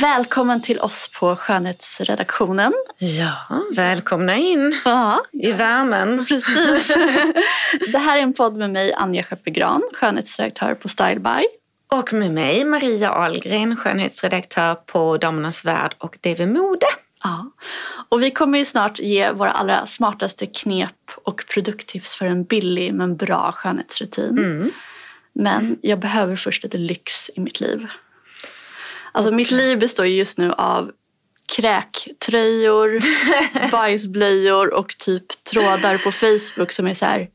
Välkommen till oss på skönhetsredaktionen. Ja, välkomna in Ja, i värmen. precis. Det här är en podd med mig, Anja Sköppegran, skönhetsredaktör på Styleby. Och med mig, Maria Ahlgren, skönhetsredaktör på Damernas Värld och DV Mode. Ja. Och vi kommer ju snart ge våra allra smartaste knep och produkttips för en billig men bra skönhetsrutin. Men jag behöver först lite lyx i mitt liv. Alltså mitt liv består ju just nu av kräktröjor, bajsblöjor och typ trådar på Facebook som är så här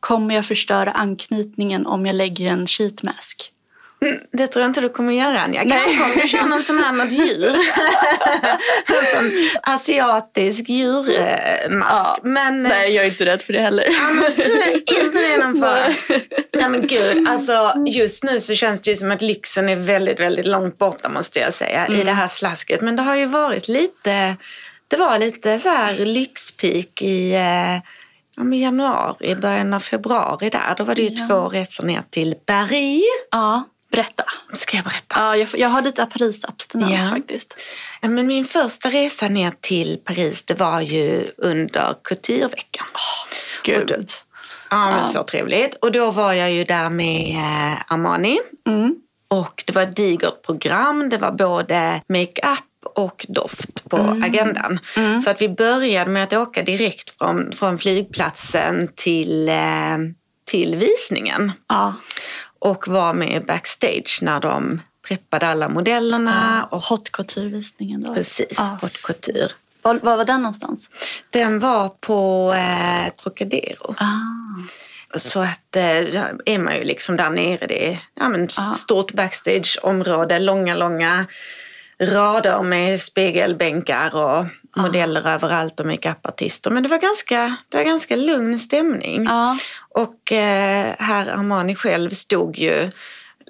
Kommer jag förstöra anknytningen om jag lägger en sheet mask? Det tror jag inte du kommer göra Anja. Kanske om du kör någon sån här något djur. en sån asiatisk djurmask. Men Nej, jag är inte rädd för det heller. annars tror jag inte det någon fara. Nej men gud, alltså just nu så känns det ju som att lyxen är väldigt, väldigt långt borta måste jag säga i det här slasket. Men det har ju varit lite, det var lite så här lyxpeak i eh, ja, januari, början av februari där. Då var det ju två resor ner till Paris. Ja, berätta. Ska jag berätta? Ja, jag, jag har lite Paris-abstinens Ja. faktiskt. Men min första resa ner till Paris det var ju under kulturveckan. Gud. Och då- Ja, men Ja. så trevligt. Och då var jag ju där med eh, Armani. Mm. Och det var ett digert program. Det var både makeup och doft på Mm. agendan. Så att vi började med att åka direkt från, från flygplatsen till, eh, till visningen. Ja. Och var med backstage när de preppade alla modellerna. Och hot couture-visningen då. Precis, Ja. haute couture. Var, var var den någonstans? Den var på eh, Trocadero. Ah. Så att eh, är man ju liksom där nere. Det är ja, men, Ja. stort backstageområde, långa, långa rader med spegelbänkar och modeller överallt och makeupartister. Men det var ganska, det var ganska lugn stämning. Ja. Och eh, herr Armani själv stod ju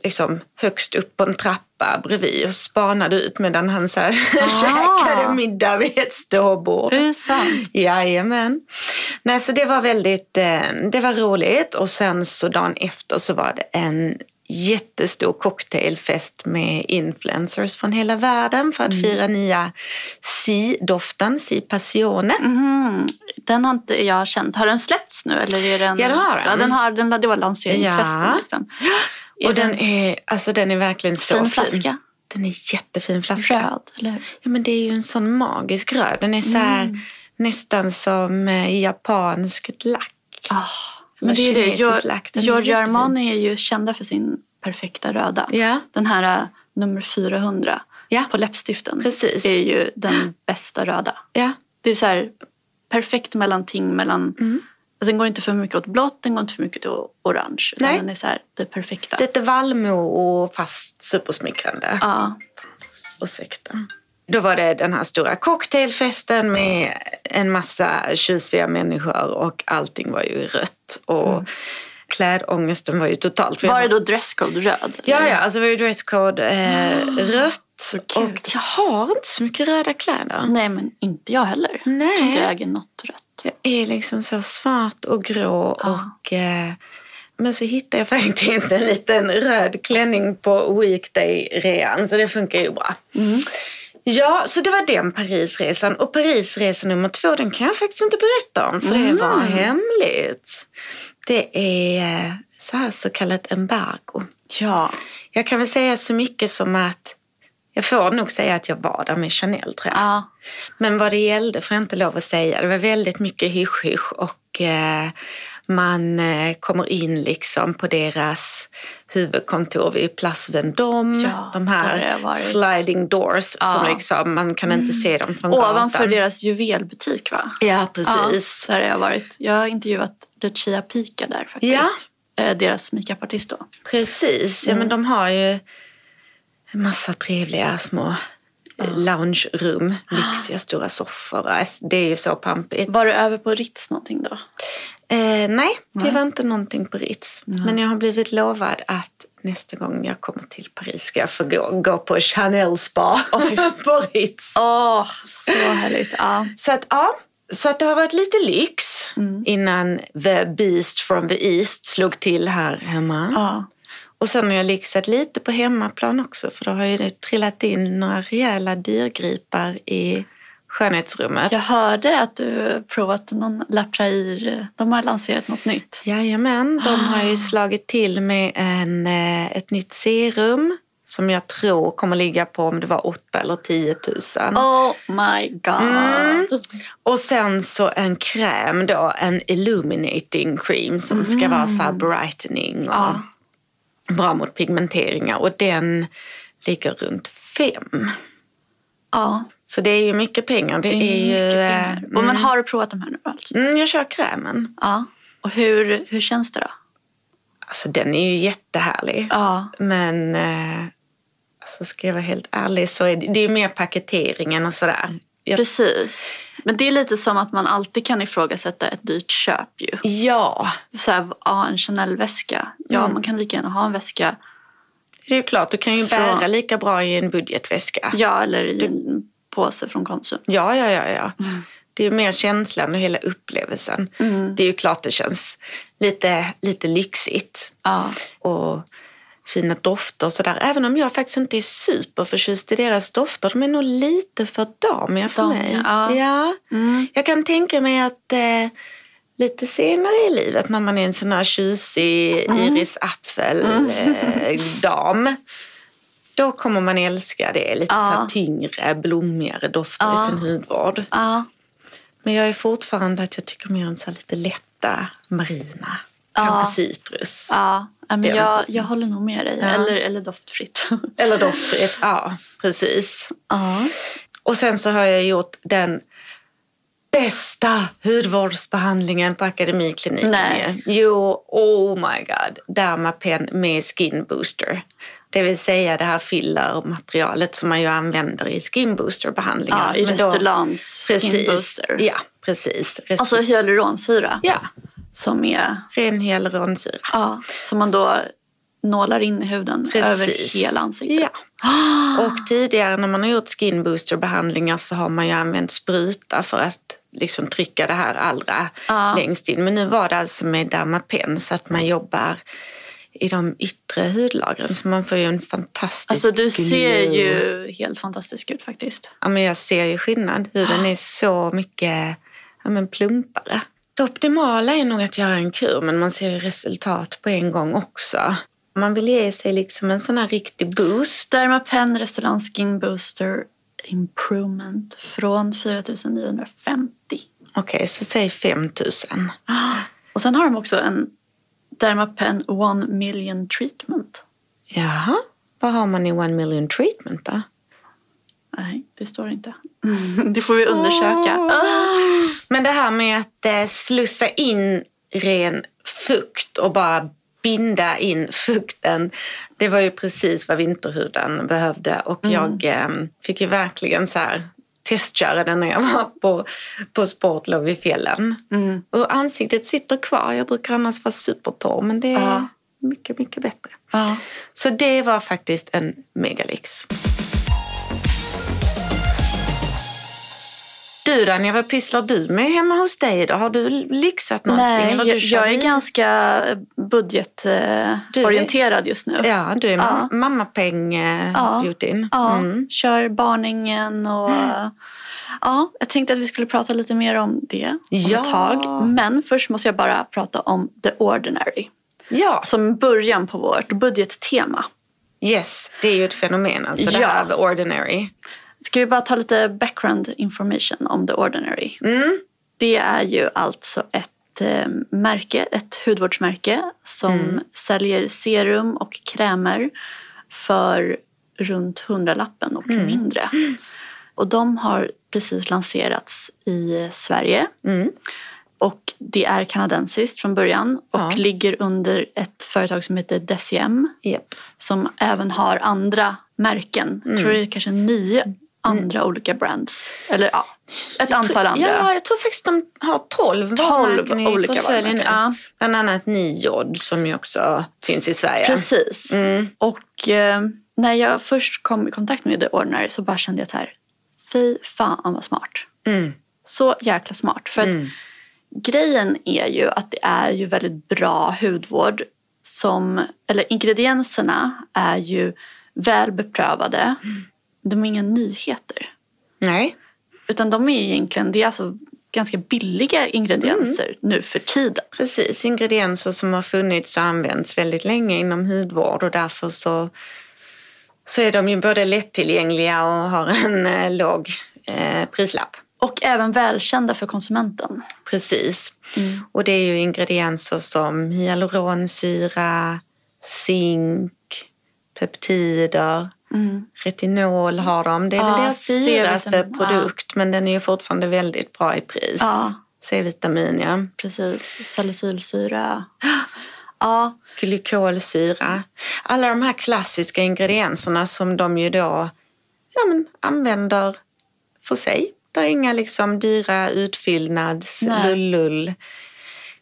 liksom högst upp på en trappa bredvid och spanade ut medan han så här käkade middag vid ett ståbord. Det är sant. Jajamän. Nej, så det var väldigt eh, det var roligt och sen så dagen efter så var det en jättestor cocktailfest med influencers från hela världen för att Mm. fira nya Si-doften, Si Passione. Mhm. Den har inte jag känt. Har den släppts nu? Eller är den... Ja, det har den. Ja, den har, den, det var lanseringsfesten. Ja. Liksom. Och den är, alltså den är verkligen så fin flaska? Den är jättefin flaska. Röd, eller hur? Ja, men det är ju en sån magisk röd. Den är så här, Mm. nästan som eh, japanskt lack. Ah, men det är det. Giorgio. Armani är ju kända för sin perfekta röda. Ja. Den här äh, nummer 400 Ja. på läppstiften Precis. är ju den bästa röda. Ja. Det är så här perfekt mellanting mellan... Mm. Alltså den går inte för mycket åt blått, den går inte för mycket åt orange. Nej. den är så här, det perfekta. Lite vallmo och fast supersmickrande. Ja. Ursäkta. Då var det den här stora cocktailfesten med en massa tjusiga människor och allting var ju rött. Och klädångesten var ju totalt. Var det då dresscode röd? Ja, ja, alltså det var ju dresscode eh, rött. kul. Och jag har inte så mycket röda kläder. Nej, men inte jag heller. Nej. Jag tror inte jag äger något rött. Jag är liksom så svart och grå Ja. och... Eh, men så hittade jag faktiskt en liten röd klänning på weekday-rean så det funkar ju bra. Ja, så det var den Parisresan. Och Parisresan nummer två, den kan jag faktiskt inte berätta om för det var Mm. hemligt. Det är eh, så här så kallat embargo. Ja. Jag kan väl säga så mycket som att jag får nog säga att jag var där med Chanel tror jag. ja. Men vad det gällde får jag inte lov att säga. Det var väldigt mycket hysch-hysch och eh, man eh, kommer in liksom på deras huvudkontor vid Place Vendôme. Ja, de här sliding doors Ja. som liksom, man kan inte se dem från Ovanför gatan. deras juvelbutik va? Ja, precis. Ja, där har jag varit. Jag har intervjuat Lucia Pica där faktiskt. Eh, Deras makeupartist då. Precis, ja Mm. men de har ju en massa trevliga små eh, loungerum, lyxiga stora soffor. Alltså, Det är ju så pampigt. Var du över på Ritz någonting då? Eh, nej, det var inte någonting på Ritz. Men jag har blivit lovad att nästa gång jag kommer till Paris ska jag få gå, gå på Chanel spa på Ritz. Åh, så härligt. Ja. Så att ja, så att det har varit lite lyx Mm. innan the beast from the east slog till här hemma. ja. Och sen har jag lyxat lite på hemmaplan också för då har ju det trillat in några rejäla dyrgripar i skönhetsrummet. Jag hörde att du provat någon La Praire. De har lanserat något nytt. Jajamän, de har ju slagit till med en, eh, ett nytt serum som jag tror kommer ligga på om det var 8 eller 10 000. Oh my god. Mm. Och sen så en kräm då, en illuminating cream som ska vara så brightening och Ja. bra mot pigmenteringar och den ligger runt fem. Ja, Så det är ju mycket pengar. Det, det är, är, ju... eh, pengar. Och Men har du provat de här nu alltså? Mm, jag kör krämen. Ja. Och hur, hur känns det då? Alltså den är ju jättehärlig. Ja. Men eh, alltså, ska jag vara helt ärlig så är det, det är mer paketeringen och sådär. Jag, Precis. Men det är lite som att man alltid kan ifrågasätta ett dyrt köp ju. ja, Så här, ja, en Chanel-väska. Ja, Mm. man kan lika gärna ha en väska. det är ju klart. Du kan ju Från- bära lika bra i en budgetväska. Ja, eller i en påse från Konsum. Ja, ja, ja. ja. Mm. Det är mer känslan och hela upplevelsen. Det är ju klart det känns lite, lite lyxigt. Ja. Och fina dofter och sådär. Även om jag faktiskt inte är superförtjust i deras dofter. De är nog lite för damiga för Damiga, mig. ja. Ja. Mm. Jag kan tänka mig att eh, lite senare i livet när man är en sån här tjusig Mm. Iris Apfel-dam. då kommer man älska det. Lite Ja. så tyngre, blommigare dofter Ja. i sin hudvård. Ja. Men jag är fortfarande att jag tycker mer om så lite lätta marina. Kanske citrus. Ja, men jag, jag håller nog med dig. Eller, eller doftfritt. Eller doftfritt. Ja, precis. Och sen så har jag gjort den bästa hudvårdsbehandlingen på Akademikliniken. Nej. Jo, oh my god. Dermapen med skin booster. Det vill säga det här fillermaterialet som man ju använder i skin booster-behandlingar. ja, i Restylans Skin Precis. Booster. Ja, precis. Rest- Alltså hyaluronsyra. ja, Som, är, ren hyaluronsyra. ja, som man då nålar in i huden Precis. över hela ansiktet. Ja. Och tidigare när man har gjort skin booster behandlingar så har man ju använt spruta för att liksom trycka det här allra Ja. längst in. Men nu var det alltså med Dermapen så att man jobbar i de yttre hudlagren så man får ju en fantastisk Alltså du ser glow. ju helt fantastisk ut faktiskt. Ja, men jag ser ju skillnad. Huden är så mycket ja, men plumpare. Det optimala är nog att göra en kur men man ser resultat på en gång också. Man vill ge sig liksom en sån här riktig boost. Dermapen Restylans Skin Booster Improvement från 4950. Okej, så säg 5 000. Och sen har de också en Dermapen One Million Treatment. Jaha, vad har man i One Million Treatment då? Nej, det står inte. Det får vi undersöka. Ah. Men det här med att eh, slussa in ren fukt och bara binda in fukten. Det var ju precis vad vinterhuden behövde och jag eh, fick ju verkligen så här testköra den när jag var på, på sportlov i fjällen. Och ansiktet sitter kvar. Jag brukar annars vara supertorr men det är Ja. mycket, mycket bättre. Ja. Så det var faktiskt en megalyx. Du, Danja, vad pysslar du med hemma hos dig då? Har du lyxat någonting? Nej, eller jag, jag är ganska budgetorienterad just nu. Ja, du är Ja. ja. mammapeng eh, Ja. Mm. kör barningen och... Ja, jag tänkte att vi skulle prata lite mer om det om Ja. ett tag. Men först måste jag bara prata om The Ordinary. ja, Som början på vårt budgettema. yes. Det är ju ett fenomen alltså, det Ja. här the ordinary. Ska vi bara ta lite background information om The Ordinary? Mm. Det är ju alltså ett eh, märke, ett hudvårdsmärke som Mm. säljer serum och krämer för runt hundralappen och Mm. mindre. Och de har precis lanserats i Sverige. Mm. Och det är kanadensiskt från början och Ja. ligger under ett företag som heter Deciem Yep. som även har andra märken. Mm. Jag tror det är kanske nio andra olika brands. Eller ja, ett antal andra. Ja, jag tror faktiskt de har 12, 12 varumärken i olika portföljen nu. ja. Bland annat Nijod som ju också finns i Sverige. Precis. Mm. Och eh, när jag först kom i kontakt med The Ordinary så bara kände jag så här, fy fan vad smart. Mm. Så jäkla smart. För att grejen är ju att det är ju väldigt bra hudvård som, eller ingredienserna är ju väl beprövade. De är inga nyheter. Nej. Utan de är egentligen, det är alltså ganska billiga ingredienser nu för tiden. Precis, ingredienser som har funnits och använts väldigt länge inom hudvård och därför så, så är de ju både lättillgängliga och har en eh, låg eh, prislapp. Och även välkända för konsumenten. Precis. Och det är ju ingredienser som hyaluronsyra, zink, peptider, retinol har de. Det är Ja, deras dyraste C-vitamin, ja. produkt men den är ju fortfarande väldigt bra i pris. Ja. C-vitamin, ja. Precis, salicylsyra. Ja, glykolsyra. Alla de här klassiska ingredienserna som de ju då ja, men, använder för sig. Det är inga liksom dyra utfyllnads lullull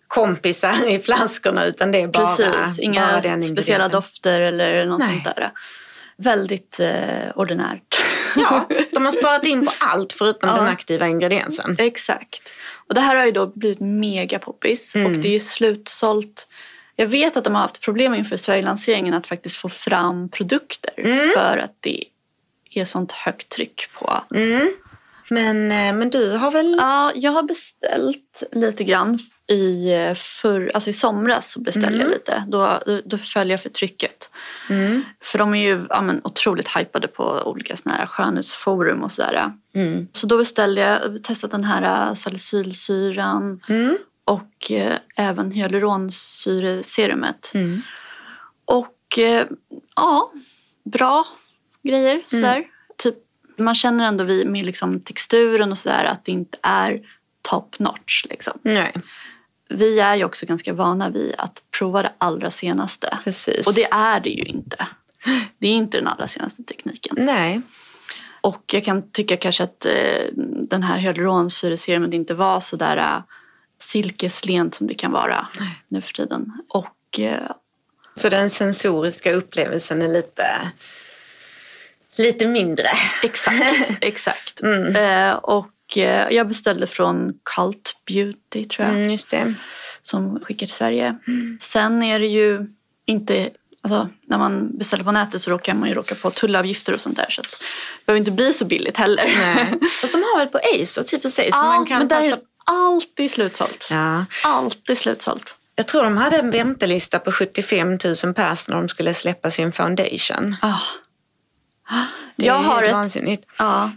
kompisar i flaskorna utan det är bara, precis. Inga bara speciella dofter eller något Nej. sånt där. Väldigt eh, ordinärt. Ja, de har sparat in på allt förutom Ja. den aktiva ingrediensen. Exakt. Och det här har ju då blivit mega poppis Mm. och det är ju slutsålt. Jag vet att de har haft problem inför Sverigelanseringen att faktiskt få fram produkter Mm. för att det är sånt högt tryck på. Men, eh, men du har väl... Ja, jag har beställt lite grann. I, eh, för, alltså i somras så beställde Mm. jag lite. Då, då, då föll jag för trycket. För de är ju ja, men, otroligt hypade på olika såna här skönhetsforum och sådär. Mm. Så då beställde jag, testat den här äh, salicylsyran Mm. och eh, även hyaluronsyreserumet. Mm. Och eh, ja, bra grejer Mm. sådär. Man känner ändå vid, med liksom texturen och sådär att det inte är top notch. Liksom. Nej, Vi är ju också ganska vana vid att prova det allra senaste. precis. Och det är det ju inte. Det är inte den allra senaste tekniken. Nej. Och jag kan tycka kanske att eh, den här hyaluronsyreserumet inte var så där eh, silkeslent som det kan vara nu för tiden. Och eh, Så den sensoriska upplevelsen är lite, lite mindre. exakt, exakt. Eh, och eh, jag beställde från Cult Beauty tror jag. Mm, just det. som skickar till Sverige. Sen är det ju inte... Alltså, när man beställer på nätet så råkar man ju råka på tullavgifter och sånt där. Så det behöver inte bli så billigt heller. Nej. Fast de har väl på Acer i och för sig så ja, man kan men passa... är alltid slutsålt. Ja. Alltid slutsålt. Jag tror de hade en väntelista på 75 000 pers när de skulle släppa sin foundation. Ah. Det är Jag har, helt ett, vansinnigt. ja,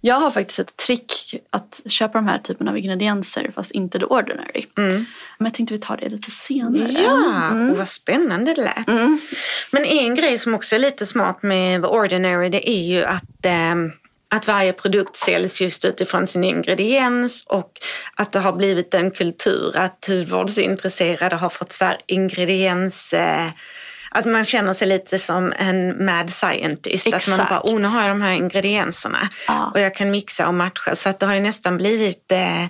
jag har faktiskt ett trick att köpa de här typen av ingredienser fast inte the ordinary. Men jag tänkte vi tar det lite senare. Ja, och vad spännande det lät. Men en grej som också är lite smart med The Ordinary det är ju att, ehm, att varje produkt säljs just utifrån sin ingrediens och att det har blivit en kultur att hudvårdsintresserade har fått så här ingrediens... Eh, att man känner sig lite som en mad scientist. Att man Exakt. bara, oh nu har jag de här ingredienserna Ja. och jag kan mixa och matcha. Så att det har ju nästan blivit eh,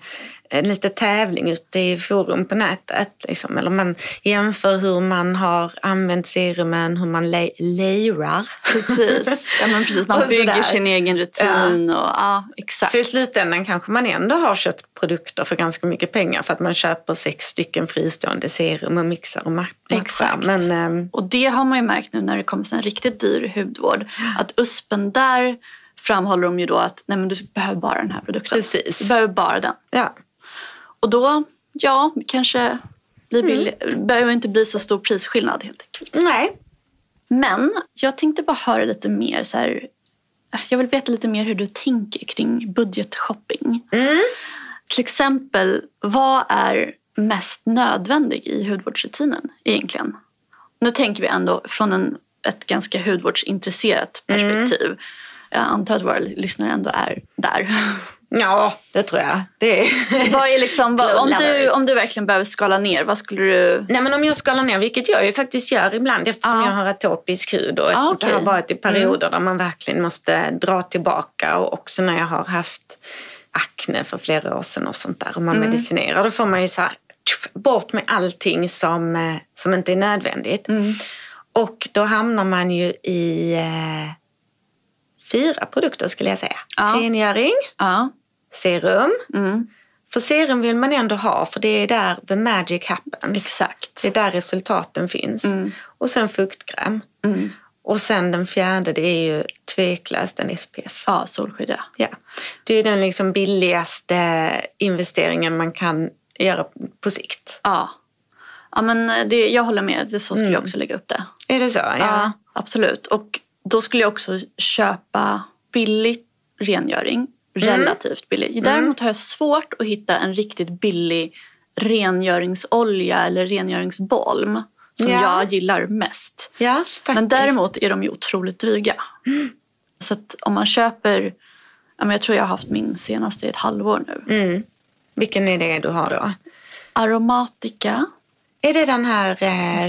en liten tävling ute i forum på nätet. Liksom. Eller man jämför hur man har använt serumen, hur man le- layrar. Precis. Ja, men precis. Man bygger sin egen rutin. Och, ja, exakt. Så i slutändan kanske man ändå har köpt produkter för ganska mycket pengar för att man köper sex stycken fristående serum och mixar och ma- matchar. Exakt. Men, ehm, Och det har man ju märkt nu när det kommer en riktigt dyr hudvård. Att USPen där framhåller de ju då att nej men du behöver bara den här produkten. Precis. Du behöver bara den. ja. Och då, ja, kanske Mm. blir billig, behöver inte bli så stor prisskillnad helt enkelt. Nej, Men jag tänkte bara höra lite mer så här. Jag vill veta lite mer hur du tänker kring budgetshopping. Mm. Till exempel, vad är mest nödvändig i hudvårdsrutinen egentligen? Nu tänker vi ändå från en, ett ganska hudvårdsintresserat perspektiv. Jag antar att våra lyssnare ändå är där. ja det tror jag. Det är... vad är liksom, vad, om, du, om du verkligen behöver skala ner, vad skulle du... Nej men om jag skalar ner, vilket jag ju faktiskt gör ibland eftersom Ja. jag har atopisk hud och Ah, okej. det har varit i perioder där man verkligen måste dra tillbaka och också när jag har haft akne för flera år sedan och sånt där och man medicinerar då får man ju så här bort med allting som, eh, som inte är nödvändigt. Och då hamnar man ju i eh, fyra produkter skulle jag säga. Ja. Rengöring, Ja. Serum. Mm, För serum vill man ändå ha för det är där the magic happens. exakt. Det är där resultaten finns. Mm. Och sen fuktkräm. Mm. Och sen den fjärde, det är ju tveklöst en SPF. Ja, solskydd ja. Det är den liksom billigaste investeringen man kan göra på sikt. Ja, ja men det, jag håller med. Det, så skulle Mm. jag också lägga upp det. Är det så? Ja. Ja, absolut. Och då skulle jag också köpa billig rengöring. Relativt billig. Däremot har jag svårt att hitta en riktigt billig rengöringsolja eller rengöringsbalm som Ja. jag gillar mest. Ja. Men däremot är de ju otroligt dryga. Så att om man köper... Jag tror jag har haft min senaste i ett halvår nu. Mm. Vilken är det du har då? Aromatica. Är det den här eh,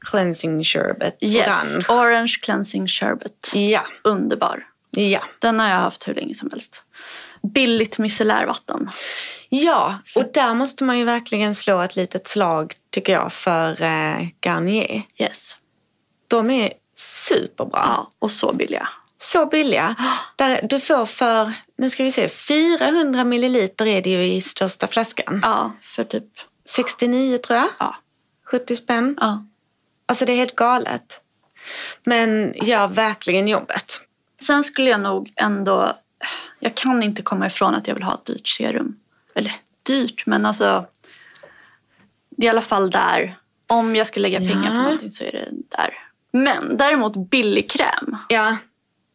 cleansing sherbet? Yes? Orange Cleansing Sherbet. Ja, Underbar. Ja. Den har jag haft hur länge som helst. Billigt micellärvatten. Ja, och där måste man ju verkligen slå ett litet slag tycker jag för eh, Garnier. Yes. De är superbra. Ja, och så billiga. Så billiga. Där du får för, nu ska vi se, 400 milliliter är det ju i största flaskan. Ja, för typ... 69 tror jag. Ja. 70 spänn. ja. Alltså det är helt galet. Men gör verkligen jobbet. Sen skulle jag nog ändå... Jag kan inte komma ifrån att jag vill ha ett dyrt serum. Eller dyrt, men alltså... Det är i alla fall där. Om jag ska lägga pengar på Ja. någonting så är det där. Men däremot billig kräm. Ja.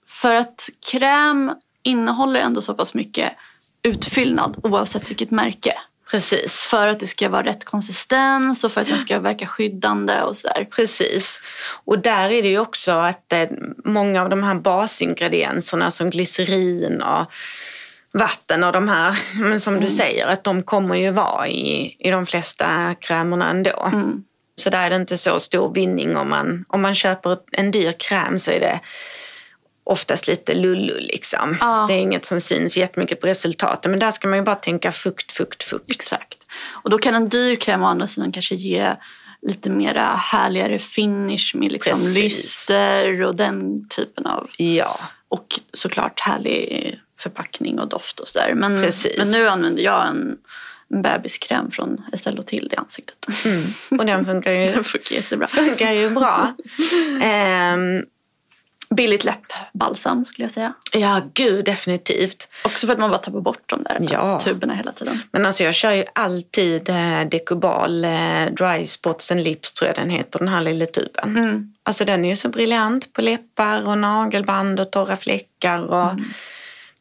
För att kräm innehåller ändå så pass mycket utfyllnad oavsett vilket märke. Precis. För att det ska vara rätt konsistens och för att den ska verka skyddande och sådär. Precis. Och där är det ju också att eh, många av de här basingredienserna som glycerin och vatten och de här, men som du säger, att de kommer ju vara i, i de flesta krämerna ändå. Så där är det inte så stor vinning om man, om man köper en dyr kräm så är det oftast lite lullu liksom. Ja. Det är inget som syns jättemycket på resultaten men där ska man ju bara tänka fukt, fukt, fukt. Exakt. Och då kan en dyr kräm å andra sidan kanske ge lite mera härligare finish med liksom Precis. lyster och den typen av... Ja. Och såklart härlig förpackning och doft och sådär. Men, Precis. men nu använder jag en, bebiskräm från Estée Lautil i ansiktet. Och den funkar ju, Den funkar jättebra. funkar ju bra. Ehm, Billigt läppbalsam skulle jag säga. ja, gud definitivt. Också för att man bara tappar bort de där Ja. tuberna hela tiden. Men alltså jag kör ju alltid eh, Decubal eh, Dry Spots and Lips tror jag den heter, den här lilla tuben. Mm. Alltså den är ju så briljant på läppar och nagelband och torra fläckar. Och Mm.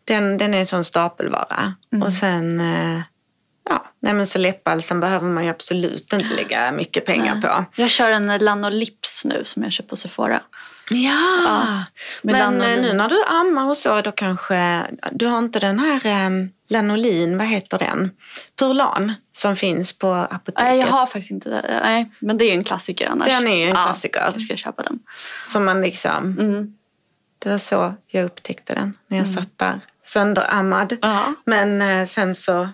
den, den är en sån stapelvara. Och sen, eh, ja, nej men så läppbalsam behöver man ju absolut inte lägga mycket pengar på. Jag kör en Lanolips nu som jag köper på Sephora. Ja, med men lanolin. eh, nu när du ammar och så då kanske, du har inte den här eh, lanolin, vad heter den? Purlan som finns på apoteket. Nej, jag har faktiskt inte det. Nej, men det är ju en klassiker annars. Den är ju en Ja, klassiker. jag ska köpa den. Som man liksom, Mm. det var så jag upptäckte den när jag satt där sönderammad. Ja. Men eh, sen så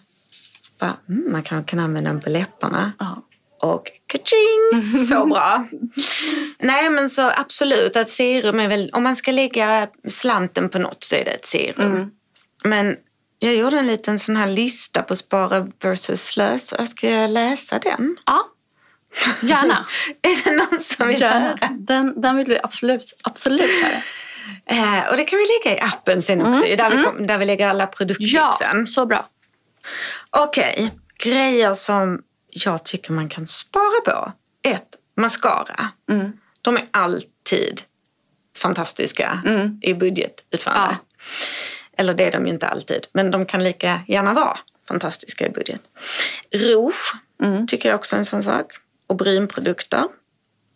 bara, mm, man kan, kan använda den på läpparna. Ja. Och kaching! Så bra. Nej men så absolut att serum är väl, om man ska lägga slanten på något så är det ett serum. Men jag gjorde en liten sån här lista på spara versus slösa. Ska jag läsa den? ja. Gärna. Är det någon som vill Gärna. höra? Den, den vill vi absolut, absolut höra. Eh, och det kan vi lägga i appen sen också, där, vi kom, där vi lägger alla Ja, produkttipsen. så bra. Okej, grejer som jag tycker man kan spara på. Ett, mascara. Mm. De är alltid fantastiska i budgetutförande. Ja. Eller det är de ju inte alltid, men de kan lika gärna vara fantastiska i budget. Rouge Mm. tycker jag också är en sån sak. Och brynprodukter.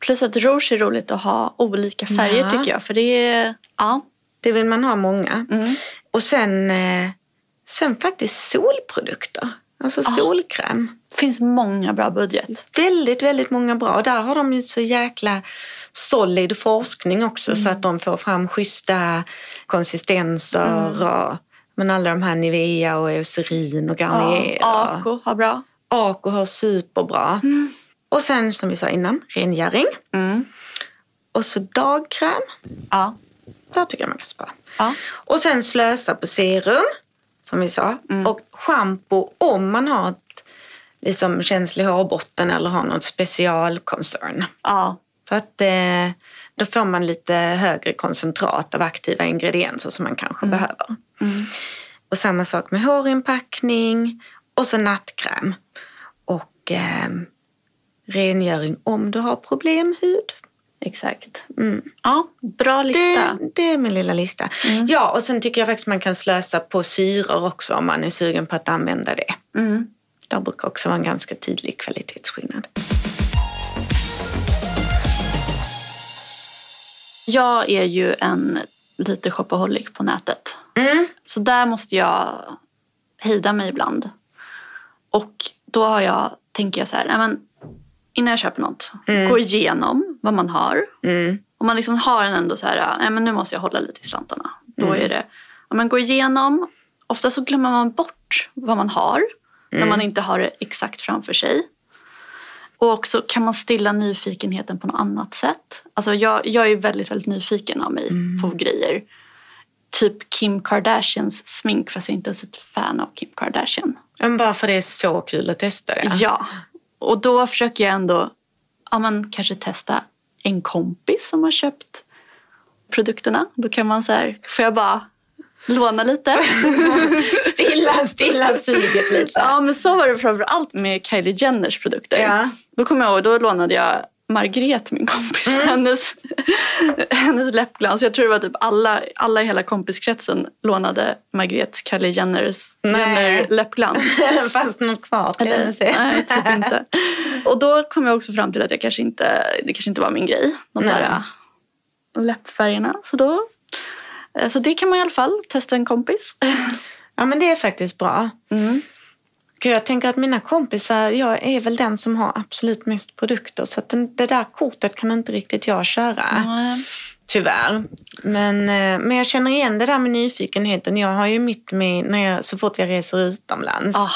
Plus att rouge är roligt att ha olika färger Ja. tycker jag. För det är, ja. Det vill man ha många. Mm. Och sen, eh, sen faktiskt solprodukter. Alltså Ah. solkräm. Det finns många bra budget. Väldigt, väldigt många bra. Och där har de ju så jäkla solid forskning också Mm. så att de får fram schyssta konsistenser Mm. och men alla de här Nivea och Eucerin och Garnier. Ja, Ako har bra. Ako har superbra. Och sen som vi sa innan, rengöring. Mm. Och så dagkräm. Ja. Där tycker jag man kan spara. Ja. Och sen slösa på serum, som vi sa. Mm. Och schampo om man har ett liksom, känslig hårbotten eller har något specialkoncern. ja. För att eh, då får man lite högre koncentrat av aktiva ingredienser som man kanske Mm. behöver. Och samma sak med hårinpackning och så nattkräm. Och eh, rengöring om du har problemhud. Exakt. Ja, bra lista. Det, det är min lilla lista. Ja, och sen tycker jag faktiskt man kan slösa på syror också om man är sugen på att använda det. Mm. Det brukar också vara en ganska tydlig kvalitetsskillnad. Jag är ju en lite shopaholic på nätet. Mm. Så där måste jag hejda mig ibland. Och då har jag, tänker jag så här, nej men, innan jag köper något, gå igenom vad man har. Mm. Om man liksom har en ändå så här, nej men nu måste jag hålla lite i slantarna. Då är det, ja, men gå igenom. Ofta så glömmer man bort vad man har när man inte har det exakt framför sig. Och också kan man stilla nyfikenheten på något annat sätt. Alltså jag, jag är väldigt, väldigt nyfiken av mig på grejer. Typ Kim Kardashians smink fast jag är inte ens ett fan av Kim Kardashian. Men bara för det är så kul att testa det. Ja. Och då försöker jag ändå ja, men kanske testa en kompis som har köpt produkterna. Då kan man så här, får jag bara låna lite? Stilla, stilla suget lite. ja men så var det framför allt med Kylie Jenners produkter. Ja. Då kommer jag ihåg, då lånade jag Margret, min kompis, Mm. hennes, hennes läppglans. Jag tror det var typ alla, alla i hela kompiskretsen lånade Margret Kylie Jenners. Jenner läppglans. Fanns det något kvar sen? Nej, typ inte. Och då kom jag också fram till att jag kanske inte, det kanske inte var min grej. De där äh, läppfärgerna. Så, då, eh, så det kan man i alla fall testa en kompis. Ja, men det är faktiskt bra. Mm. Gud, jag tänker att mina kompisar, jag är väl den som har absolut mest produkter. Så att den, det där kortet kan inte riktigt jag köra. Tyvärr. Men, eh, men jag känner igen det där med nyfikenheten. Jag har ju mitt med, när jag, så fort jag reser utomlands. Ah,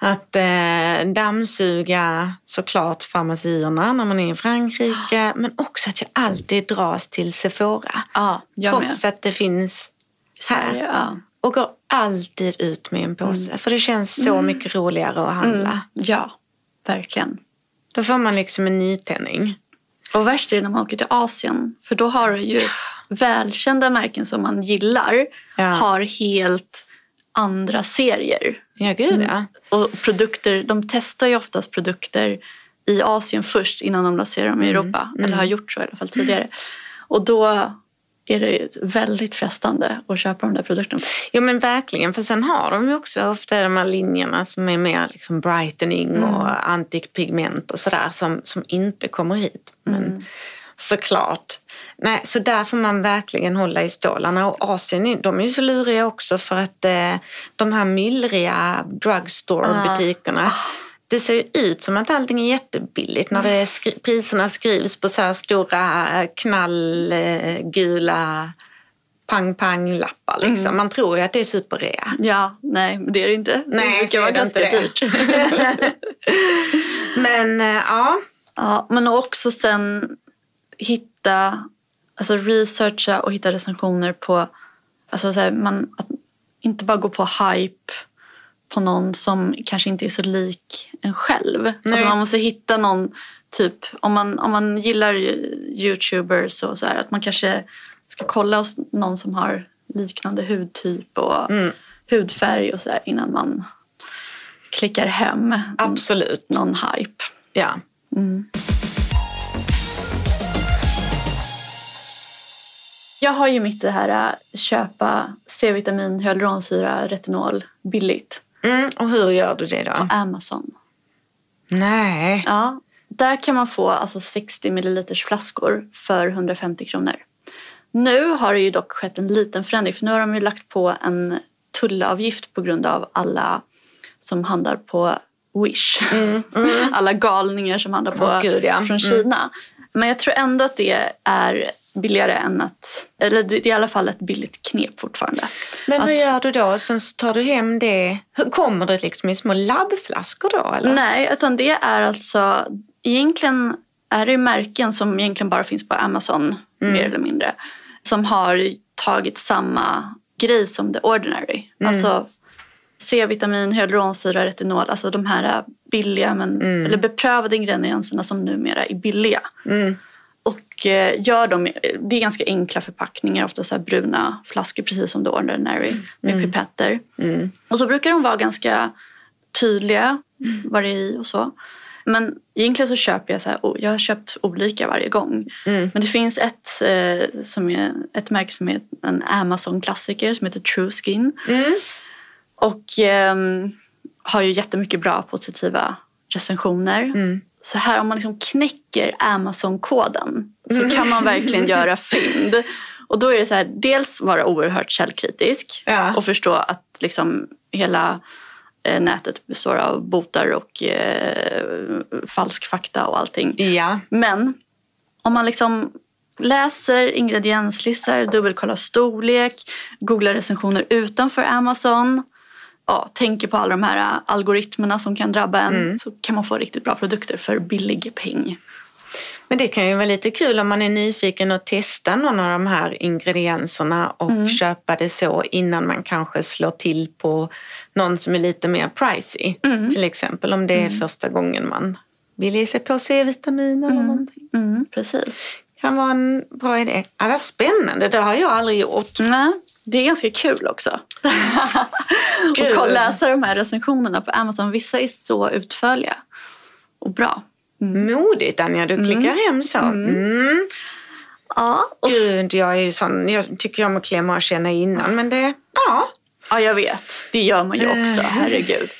Att eh, dammsuga såklart farmacierna när man är i Frankrike. Men också att jag alltid dras till Sephora. jag trots med. att det finns här. Sverige, ja. Och går alltid ut med en påse. För det känns så mycket roligare att handla. Mm. ja, verkligen. Då får man liksom en nytändning. Och värst är det när man åker till Asien. För då har du ju välkända märken som man gillar. Ja. Har helt andra serier. Ja, gud ja. Och produkter, de testar ju oftast produkter i Asien först innan de lanserar dem i Europa. Eller har gjort så i alla fall tidigare. Och då är det väldigt frestande att köpa de där produkterna. Jo men verkligen, för sen har de ju också ofta de här linjerna som är mer liksom brightening och antikpigment och sådär som, som inte kommer hit. Men såklart. Nej, så där får man verkligen hålla i stålarna. Och Asien de är ju så luriga också för att eh, de här myllriga drugstore-butikerna det ser ut som att allting är jättebilligt när är skri- priserna skrivs på så här stora knallgula pang-pang-lappar. Liksom. Mm. Man tror ju att det är superrea. Ja, nej, men det är det inte. Nej, det brukar vara ganska inte dyrt. Men eh, ja, ja, men också sen hitta, alltså researcha och hitta recensioner på, alltså så här, man, inte bara gå på hype på någon som kanske inte är så lik en själv. Alltså man måste hitta någon typ, om man, om man gillar youtubers och så här, att man kanske ska kolla hos någon som har liknande hudtyp och hudfärg och så här innan man klickar hem absolut. någon hype. Ja. Jag har ju mitt det här äh, köpa C-vitamin, hyaluronsyra, retinol billigt Mm, och hur gör du det då? på Amazon. Nej. Ja, där kan man få alltså 60 milliliters flaskor för 150 kronor. Nu har det ju dock skett en liten förändring för nu har de ju lagt på en tullavgift på grund av alla som handlar på Wish. alla galningar som handlar på Åh, gud, ja. från Mm. Kina. Men jag tror ändå att det är billigare än att... Eller i alla fall ett billigt knep fortfarande. Men vad Att- gör du då? Sen så tar du hem det. Hur kommer det liksom i små labbflaskor då? Eller? Nej, utan det är alltså... Egentligen är det märken som egentligen bara finns på Amazon, mer eller mindre. Som har tagit samma grej som The Ordinary. Alltså C-vitamin, hyaluronsyra, retinol. Alltså de här billiga, men, eller beprövade ingredienserna som numera är billiga. Och eh, gör dem, det är ganska enkla förpackningar, ofta så här bruna flaskor precis som The Ordinary med pipetter. Och så brukar de vara ganska tydliga vad det är i och så. Men egentligen så köper jag så här, jag har köpt olika varje gång. Men det finns ett, eh, som är, ett märke som är en Amazon-klassiker som heter True Skin. Och ehm, har ju jättemycket bra positiva recensioner. Så här om man liksom knäcker Amazon-koden så kan man verkligen göra fynd. Och då är det så här, dels vara oerhört källkritisk Ja. och förstå att liksom hela eh, nätet består av botar och eh, falsk fakta och allting. Ja. Men om man liksom läser ingredienslistor, dubbelkollar storlek, googlar recensioner utanför Amazon, ja, tänker på alla de här äh, algoritmerna som kan drabba en så kan man få riktigt bra produkter för billig peng. Men det kan ju vara lite kul om man är nyfiken och testa någon av de här ingredienserna och köpa det så innan man kanske slår till på någon som är lite mer pricey. Till exempel om det är första gången man vill ge sig på C-vitamin eller någonting. Mm, precis. Kan vara en bra idé. Ja, vad spännande, det har jag aldrig gjort. Nej, det är ganska kul också. Och kolla- läsa de här recensionerna på Amazon. Vissa är så utförliga och bra. Modigt Anja, du klickar hem så. Mm. Ja, och Gud, jag är sån, jag tycker om att klämma och känna innan men det, ja. Ja, jag vet. Det gör man ju också. Eh. Herregud.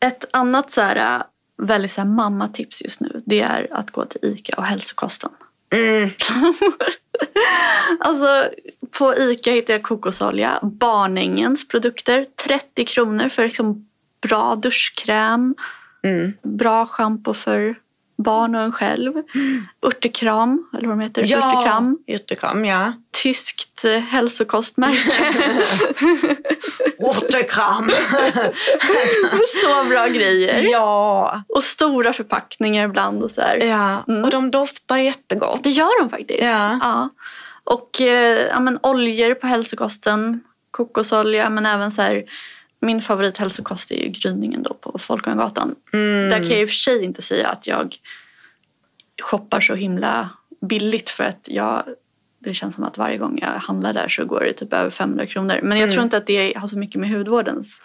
Ett annat så här, äh, väldigt så här, mammatips just nu det är att gå till Ica och hälsokosten. Mm. Alltså, på Ica hittar jag kokosolja, Barnängens produkter. 30 kronor för liksom bra duschkräm. Mm. Bra schampo för barn och en själv. Örtekram, eller vad de heter. Örtekram. Örtekram, ja. Tyskt eh, hälsokostmärke. Återkram. så bra grejer. ja. Och stora förpackningar ibland och så här. ja. Och de doftar jättegott. Det gör de faktiskt. Ja. Och eh, ja, men, oljor på hälsokosten. Kokosolja men även så här. Min favorithälsokost är ju gryningen då på Folkungagatan. Där kan jag i och för sig inte säga att jag shoppar så himla billigt för att jag det känns som att varje gång jag handlar där så går det typ över 500 kronor. Men jag tror inte att det har så mycket med hudvårdens...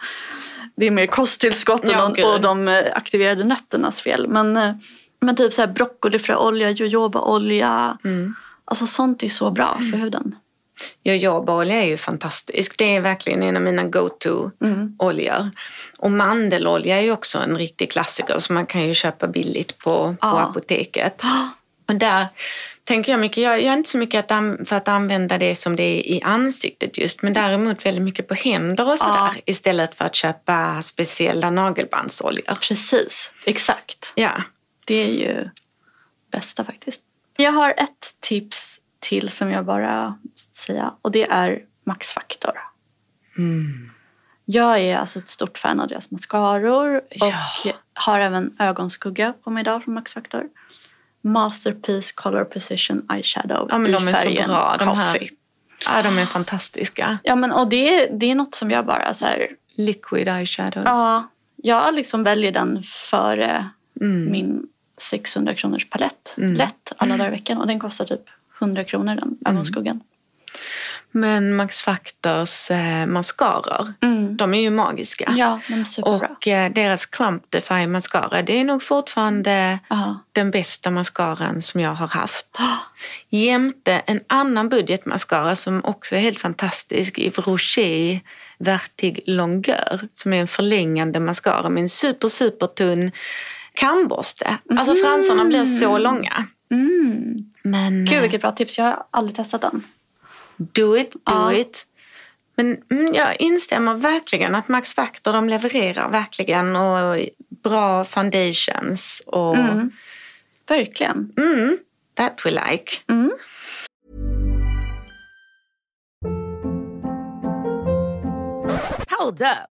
Det är mer kosttillskott och, Ja, gud. och de eh, aktiverade nötternas fel. Men, eh, men typ så här broccolifröolja, jojobaolja. Alltså sånt är så bra för huden. Jojobaolja är ju fantastisk. Det är verkligen en av mina go-to-oljor. Och mandelolja är ju också en riktig klassiker som man kan ju köpa billigt på, på Ja. apoteket. Och där tänker jag mycket, jag, är inte så mycket att, för att använda det som det är i ansiktet just, men däremot väldigt mycket på händer och sådär. Ja. Istället för att köpa speciella nagelbandsoljor. Precis, exakt. Ja. Det är ju bästa faktiskt. Jag har ett tips till som jag bara måste säga och det är Max Factor. Jag är alltså ett stort fan av deras mascaror och har även ögonskugga på mig idag från Max Factor. Masterpiece Color Precision Eyeshadow Ja, men i de är så färgen bra, de här. Coffee. Ja, de är fantastiska. Ja, men och det, det är något som jag bara så här, Liquid eyeshadows. ja, jag liksom väljer den före Mm. min 600 kronors palett. Lätt alla dagar i veckan och den kostar typ 100 kronor den Mm. ögonskuggan. Men Max Factors eh, mascaror, de är ju magiska. Ja, de är superbra. Och eh, deras Clump Defy mascara, det är nog fortfarande Ja. den bästa mascaran som jag har haft. Jämte en annan budgetmascara som också är helt fantastisk, Yves Rocher Vertig Longueur, som är en förlängande mascara med en super, super tunn kamborste. Alltså fransarna blir så långa. Men Gud eh, vilket bra tips, jag har aldrig testat den. do it, do Ja. it. Men mm, jag instämmer verkligen att Max Factor de levererar verkligen och bra foundations och Verkligen. mm, that we like. Hold up.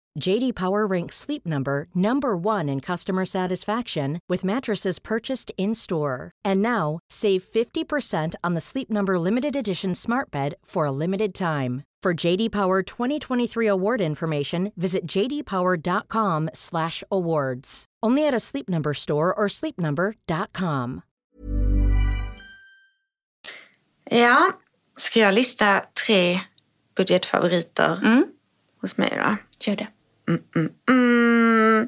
JD Power ranks Sleep Number number 1 in customer satisfaction with mattresses purchased in-store. And now, save 50% on the Sleep Number limited edition Smart Bed for a limited time. For JD Power 2023 award information, visit jdpower.com/awards. Only at a Sleep Number store or sleepnumber.com. Ja, ska jag lista tre budgetfavoriter mm. hos mig då? Gör det. Mm.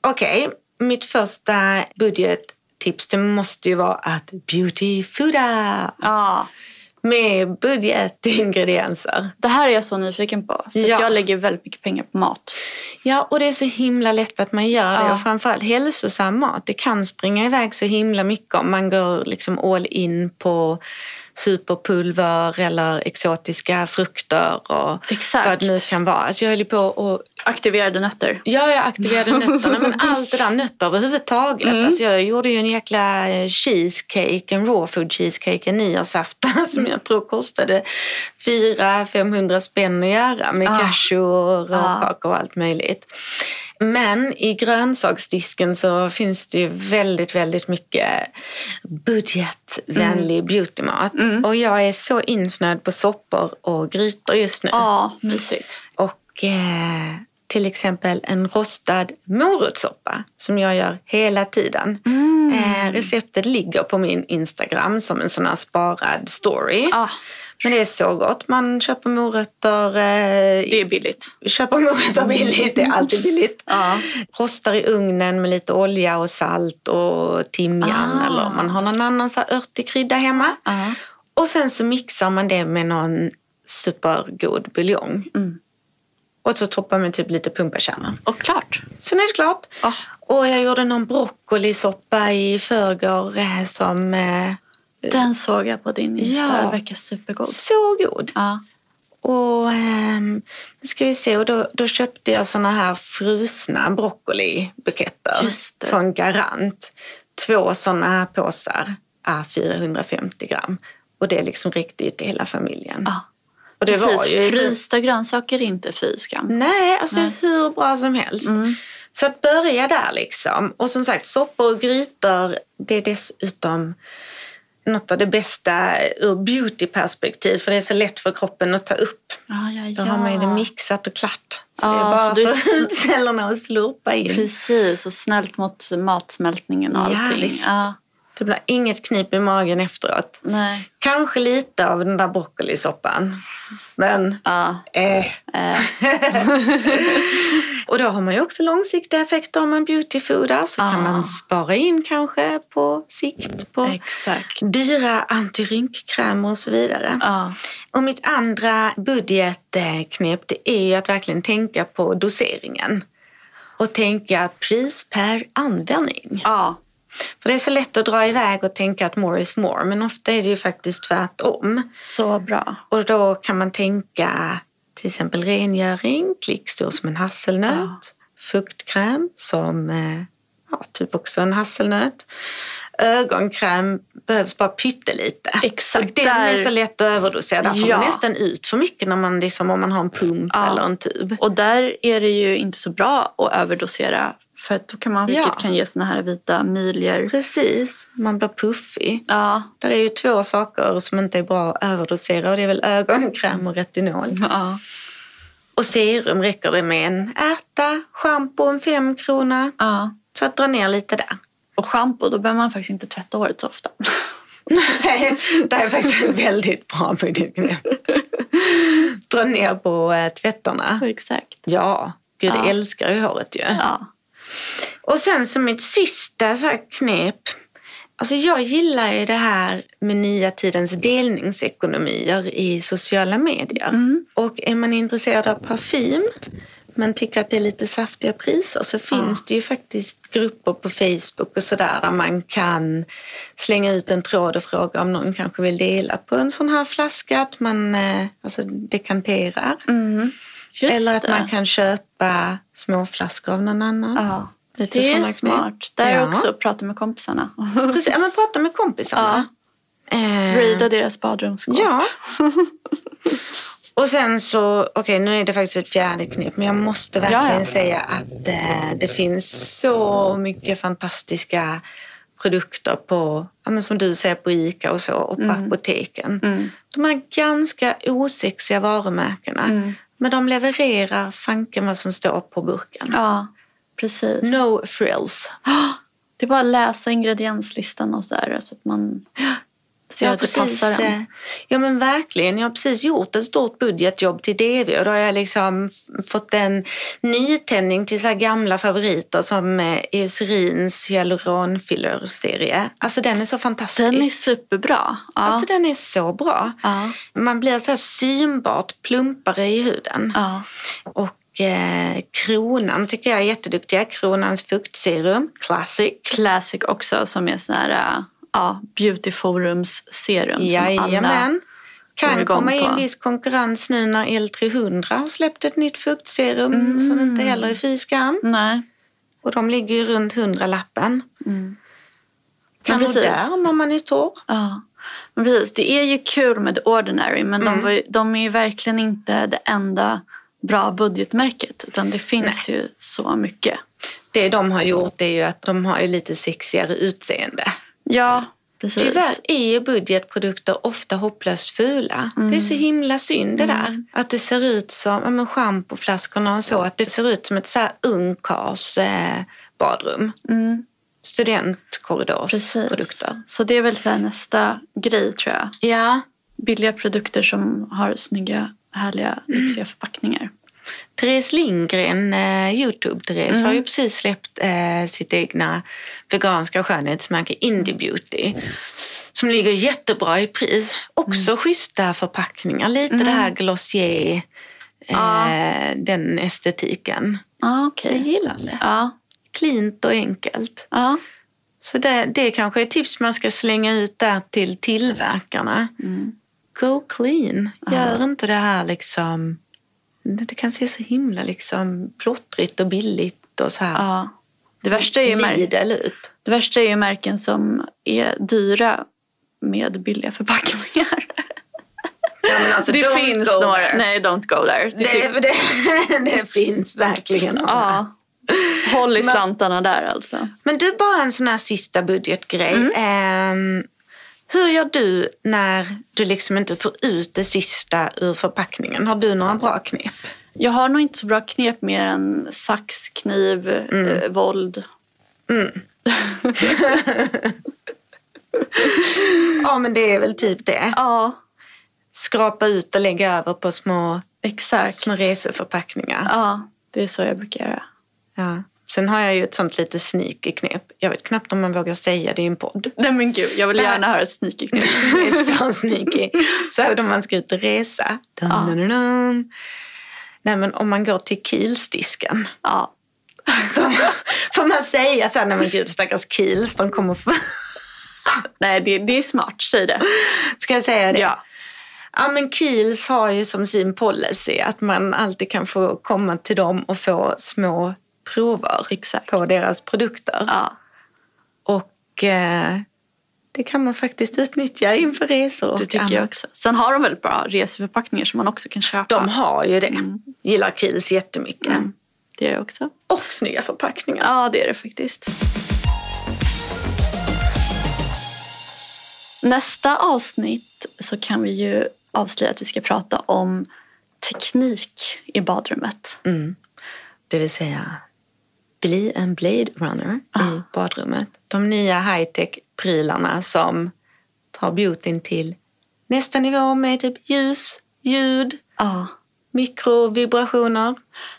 Okej, mitt första budgettips det måste ju vara att beauty fooda Ja, med budgetingredienser. det här är jag så nyfiken på. För Ja. jag lägger väldigt mycket pengar på mat. Ja, och det är så himla lätt att man gör det. Ja. Och framförallt hälsosam mat. Det kan springa iväg så himla mycket om man går liksom all in på superpulver eller exotiska frukter och Exakt. vad det nu kan vara. Alltså jag höll på och Aktiverade nötter. Ja, jag aktiverade nötterna, men allt det där, nötter överhuvudtaget. Alltså jag gjorde ju en jäkla eh, cheesecake, en raw food cheesecake, en nyårsafton som jag tror kostade 400-500 spänn att göra med cashewer och Ah. kakao och allt möjligt. Men i grönsaksdisken så finns det ju väldigt, väldigt mycket budgetvänlig beautymat. Och jag är så insnöad på soppor och grytor just nu. Ja, mysigt. Och eh, till exempel en rostad morotssoppa som jag gör hela tiden. Eh, receptet ligger på min Instagram som en sån här sparad story. Ah, Men det är så gott. Man köper morötter. Eh, det är billigt. Köper morötter billigt, det är alltid billigt. Ja. Rostar i ugnen med lite olja och salt och timjan Ah. eller man har någon annan så här örtig krydda hemma. Ja. Och sen så mixar man det med någon supergod buljong. Och så toppar man typ lite pumpakärnor. Och klart. Sen är det klart. Ah. Och jag gjorde någon broccolisoppa i förrgår eh, som... Eh, Den såg jag på din Insta. Ja. Den verkar supergod. så god. Ja. Och nu ska vi se, och då, då köpte jag såna här frusna broccolibuketter från Garant. Två såna här påsar, ah, 450 gram. Och det liksom räckte ju till hela familjen. Ja. och det Precis, var ju frysta grönsaker är inte fy skam. Nej, alltså hur bra som helst. Mm. Så att börja där liksom. Och som sagt, soppor och grytor, det är dessutom något av det bästa ur beautyperspektiv. För det är så lätt för kroppen att ta upp. Ja, ja, ja. Då har man ju det mixat och klart. Så Ja, det är bara så du- för hudcellerna att slurpa in. Precis, och snällt mot matsmältningen och allting. Ja, Det blir inget knip i magen efteråt. nej. Kanske lite av den där broccolisoppan. Men Ja, eh. eh, Och då har man ju också långsiktiga effekter om man beautyfoodar. Så Ah. kan man spara in kanske på sikt på exakt. dyra antirynkkrämer och så vidare. Ja, Och mitt andra budgetknep det är ju att verkligen tänka på doseringen. Och tänka pris per användning. ja, För det är så lätt att dra iväg och tänka att more is more. Men ofta är det ju faktiskt tvärtom. så bra. Och då kan man tänka till exempel rengöring, klickstor som en hasselnöt, fuktkräm som eh, ja, typ också en hasselnöt. Ögonkräm behövs bara pyttelite. Exakt, Och den där- är så lätt att överdosera. Där får Ja. man nästan ut för mycket när man, liksom, om man har en pump Ja. eller en tub. Och där är det ju inte så bra att överdosera. För då kan man, vilket Ja. kan ge såna här vita miljer. Precis, man blir puffig. Ja, Där är ju två saker som inte är bra att överdosera och det är väl ögonkräm och retinol. ja, Och serum räcker det med en ärta, schampo en fem krona. ja. Så att dra ner lite där. Och schampo, då behöver man faktiskt inte tvätta håret så ofta. Nej, det är faktiskt en väldigt bra budgetknep. Dra ner på eh, tvätterna. Exakt. Ja, gud Ja. jag älskar ju håret ju. Ja. Och sen som mitt sista så knep. Alltså jag gillar ju det här med nya tidens delningsekonomier i sociala medier. Och är man intresserad av parfym men tycker att det är lite saftiga priser så finns det ju faktiskt grupper på Facebook och sådär där man kan slänga ut en tråd och fråga om någon kanske vill dela på en sån här flaska, att man eh, alltså dekanterar. Just Eller att det. man kan köpa små flaskor av någon annan. Ja. Lite Det är såna knep. smart. Där är Ja. också att prata med kompisarna. Precis, ja, men prata med kompisarna. Eh, Raida deras badrumsskåp. Ja. Och sen så, okej nu är det faktiskt ett fjärde knep, men jag måste verkligen Ja, ja. säga att eh, det finns så mycket fantastiska produkter på, ja, som du säger på ICA och så, och på Mm. apoteken. De här ganska osexiga varumärkena, men de levererar fanken vad som står på burken. Ja, precis. No frills. Det är bara att läsa ingredienslistan och så där så att man ser att det passar eh, en. Ja men verkligen. Jag har precis gjort ett stort budgetjobb till DV och då har jag liksom fått en nytändning till så gamla favoriter som eh, Eucerins hyaluronfiller-serie. Alltså den är så fantastisk. Den är superbra. Ja. Alltså den är så bra. ja. Man blir så synbart plumpare i huden. ja. Och eh, Kronan tycker jag är jätteduktiga. Kronans fuktserum, classic. Classic också som är sån här ja, Beauty Forums serum som alla Jajamän. Kan komma in på. viss konkurrens nu när L300 har släppt ett nytt fuktserum som inte heller är fy skam. Nej. Och de ligger ju runt 100-lappen. Kan Men du precis. där om man är torr? Ja. Men precis, det är ju kul med The Ordinary men Mm. de, ju, de är ju verkligen inte det enda bra budgetmärket utan det finns ju så mycket. Det de har gjort är ju att de har ju lite sexigare utseende. Ja, precis. Tyvärr är ju budgetprodukter ofta hopplöst fula. Det är så himla synd det där. Att det ser ut som, ja men schampoflaskorna och så, att det ser ut som ett så här ungkars eh, badrum. Mm. Studentkorridorsprodukter. Precis. Så det är väl så nästa grej tror jag. Ja, Billiga produkter som har snygga, härliga, lyxiga förpackningar. Therese Lindgren, eh, Youtube-Therese, har ju precis släppt eh, sitt egna veganska skönhetsmärke Indie Beauty. Som ligger jättebra i pris. Också schyssta förpackningar. Lite det här glossier, eh, den estetiken. Ja, Jag okej. gillar det. Ja, Klint och enkelt. ja. Så det, det kanske är tips man ska slänga ut där till tillverkarna. Go clean. Gör inte det här liksom... Det kan se så himla liksom plottrigt och billigt och så här ja. Det, värsta är ju mär- det värsta är ju märken som är dyra med billiga förpackningar. Ja, men alltså, det finns några. there. Nej, don't go there. Det, Det, det, det finns verkligen. ja. Håll i slantarna där alltså. Men du, bara en sån här sista budgetgrej. Mm. Ehm, hur gör du när du liksom inte får ut det sista ur förpackningen? Har du några bra knep? Jag har nog inte så bra knep mer än sax, kniv, eh, våld. Ja, men det är väl typ det. Ja, Skrapa ut och lägga över på små, exakt. små reseförpackningar. Ja, det är så jag brukar göra. Ja. Sen har jag ju ett sånt lite sneaky knep. Jag vet knappt om man vågar säga det i en podd. Nej men gud, jag vill gärna höra ett sneaky knep. Det är så sneaky. Särskilt om man ska ut och resa. Dun, dun, dun, dun. Nej, men om man går till Kielsdisken. Ja. Får man säga så här, nej men gud stackars Kiels, de kommer få... Nej, det, det är smart. Säg det. Ska jag säga det? Ja. Ja men Kiels har ju som sin policy att man alltid kan få komma till dem och få små prover Exakt. på deras produkter. Ja, Och eh, det kan man faktiskt utnyttja inför resor och det tycker annat. jag också. Sen har de väldigt bra reseförpackningar som man också kan köpa. De har ju det. Gillar Kiels jättemycket. Det gör jag också. Och snygga förpackningar. Ja, det är det faktiskt. Nästa avsnitt så kan vi ju avslöja att vi ska prata om teknik i badrummet. Det vill säga bli en Blade Runner i badrummet. De nya high-tech prylarna som tar beautyn till nästa nivå med typ ljus, ljud, Ja, mikrovibrationer.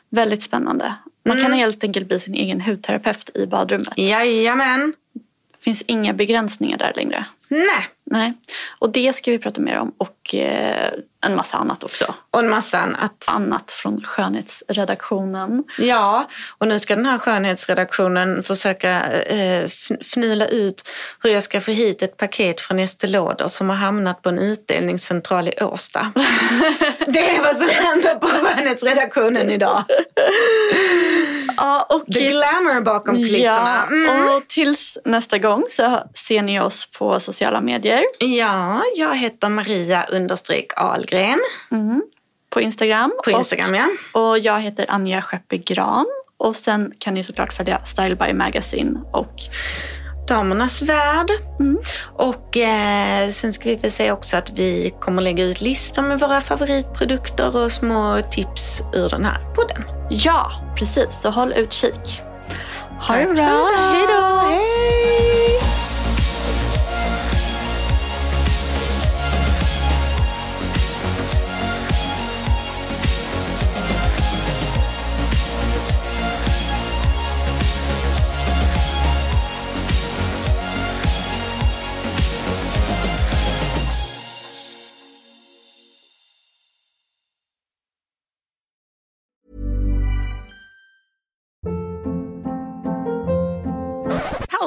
väldigt spännande. Man kan helt enkelt bli sin egen hudterapeut i badrummet. Jajamän. Det finns inga begränsningar där längre. Nej. Nej. Och det ska vi prata mer om och eh, en massa annat också. Och en massa annat. Annat från skönhetsredaktionen. Ja, och nu ska den här skönhetsredaktionen försöka eh, fn- fnula ut hur jag ska få hit ett paket från Estée Lauder som har hamnat på en utdelningscentral i Årsta. Det är vad som händer på skönhetsredaktionen idag. Ja, och The glamour bakom kulisserna. Ja, Mm. och tills nästa gång så ser ni oss på sociala medier. Ja, jag heter Maria understreck Ahlgren På Instagram. på Instagram. Ja. Och, och jag heter Anja Skeppegran. Och sen kan ni såklart följa Style by Magazine och Damernas värld. Och eh, sen ska vi väl säga också att vi kommer lägga ut listor med våra favoritprodukter och små tips ur den här podden. ja, precis. Så håll utkik. Ha det Tack för bra. Hej då! Hej!